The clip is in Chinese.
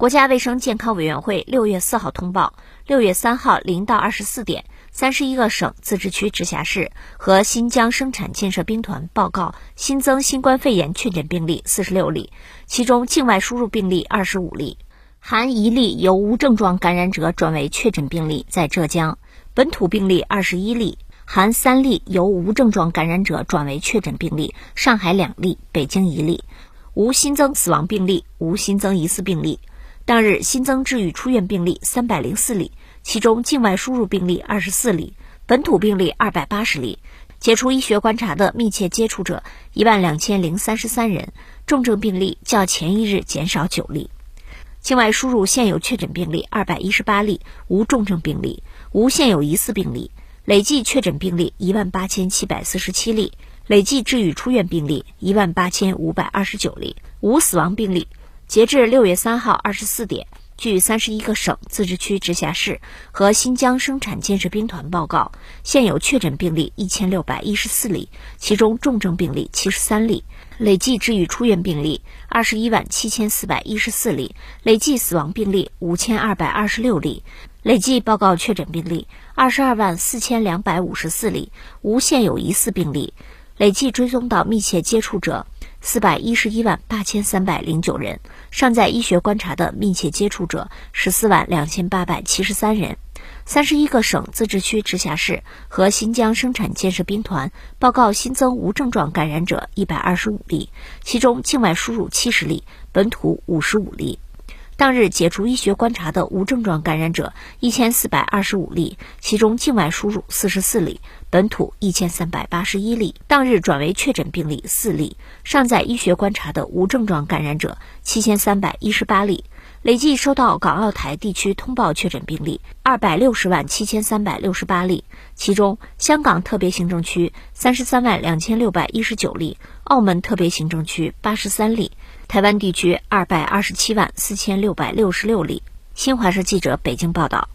国家卫生健康委员会六月四号通报，六月三号零到二十四点，三十一个省、自治区、直辖市和新疆生产建设兵团报告新增新冠肺炎确诊病例四十六例，其中境外输入病例二十五例，含一例由无症状感染者转为确诊病例，在浙江；本土病例二十一例，含三例由无症状感染者转为确诊病例，上海两例，北京一例，无新增死亡病例，无新增疑似病例。当日新增治愈出院病例三百零四例，其中境外输入病例二十四例，本土病例二百八十例，解除医学观察的密切接触者一万两千零三十三人，重症病例较前一日减少九例。境外输入现有确诊病例二百一十八例，无重症病例，无现有疑似病例，累计确诊病例一万八千七百四十七例，累计治愈出院病例一万八千五百二十九例，无死亡病例。截至六月三号二十四点，据三十一个省、自治区、直辖市和新疆生产建设兵团报告，现有确诊病例一千六百一十四例，其中重症病例七十三例，累计治愈出院病例二十一万七千四百一十四例，累计死亡病例五千二百二十六例，累计报告确诊病例二十二万四千两百五十四例，无现有疑似病例，累计追踪到密切接触者。四百一十一万八千三百零九人，尚在医学观察的密切接触者十四万两千八百七十三人。三十一个省、自治区、直辖市和新疆生产建设兵团报告新增无症状感染者一百二十五例，其中境外输入七十例，本土五十五例。当日解除医学观察的无症状感染者一千四百二十五例，其中境外输入四十四例，本土一千三百八十一例。当日转为确诊病例四例，尚在医学观察的无症状感染者七千三百一十八例。累计收到港澳台地区通报确诊病例二百六十万七千三百六十八例，其中香港特别行政区三十三万两千六百一十九例，澳门特别行政区八十三例，台湾地区二百二十七万四千六百六十六例。新华社记者北京报道。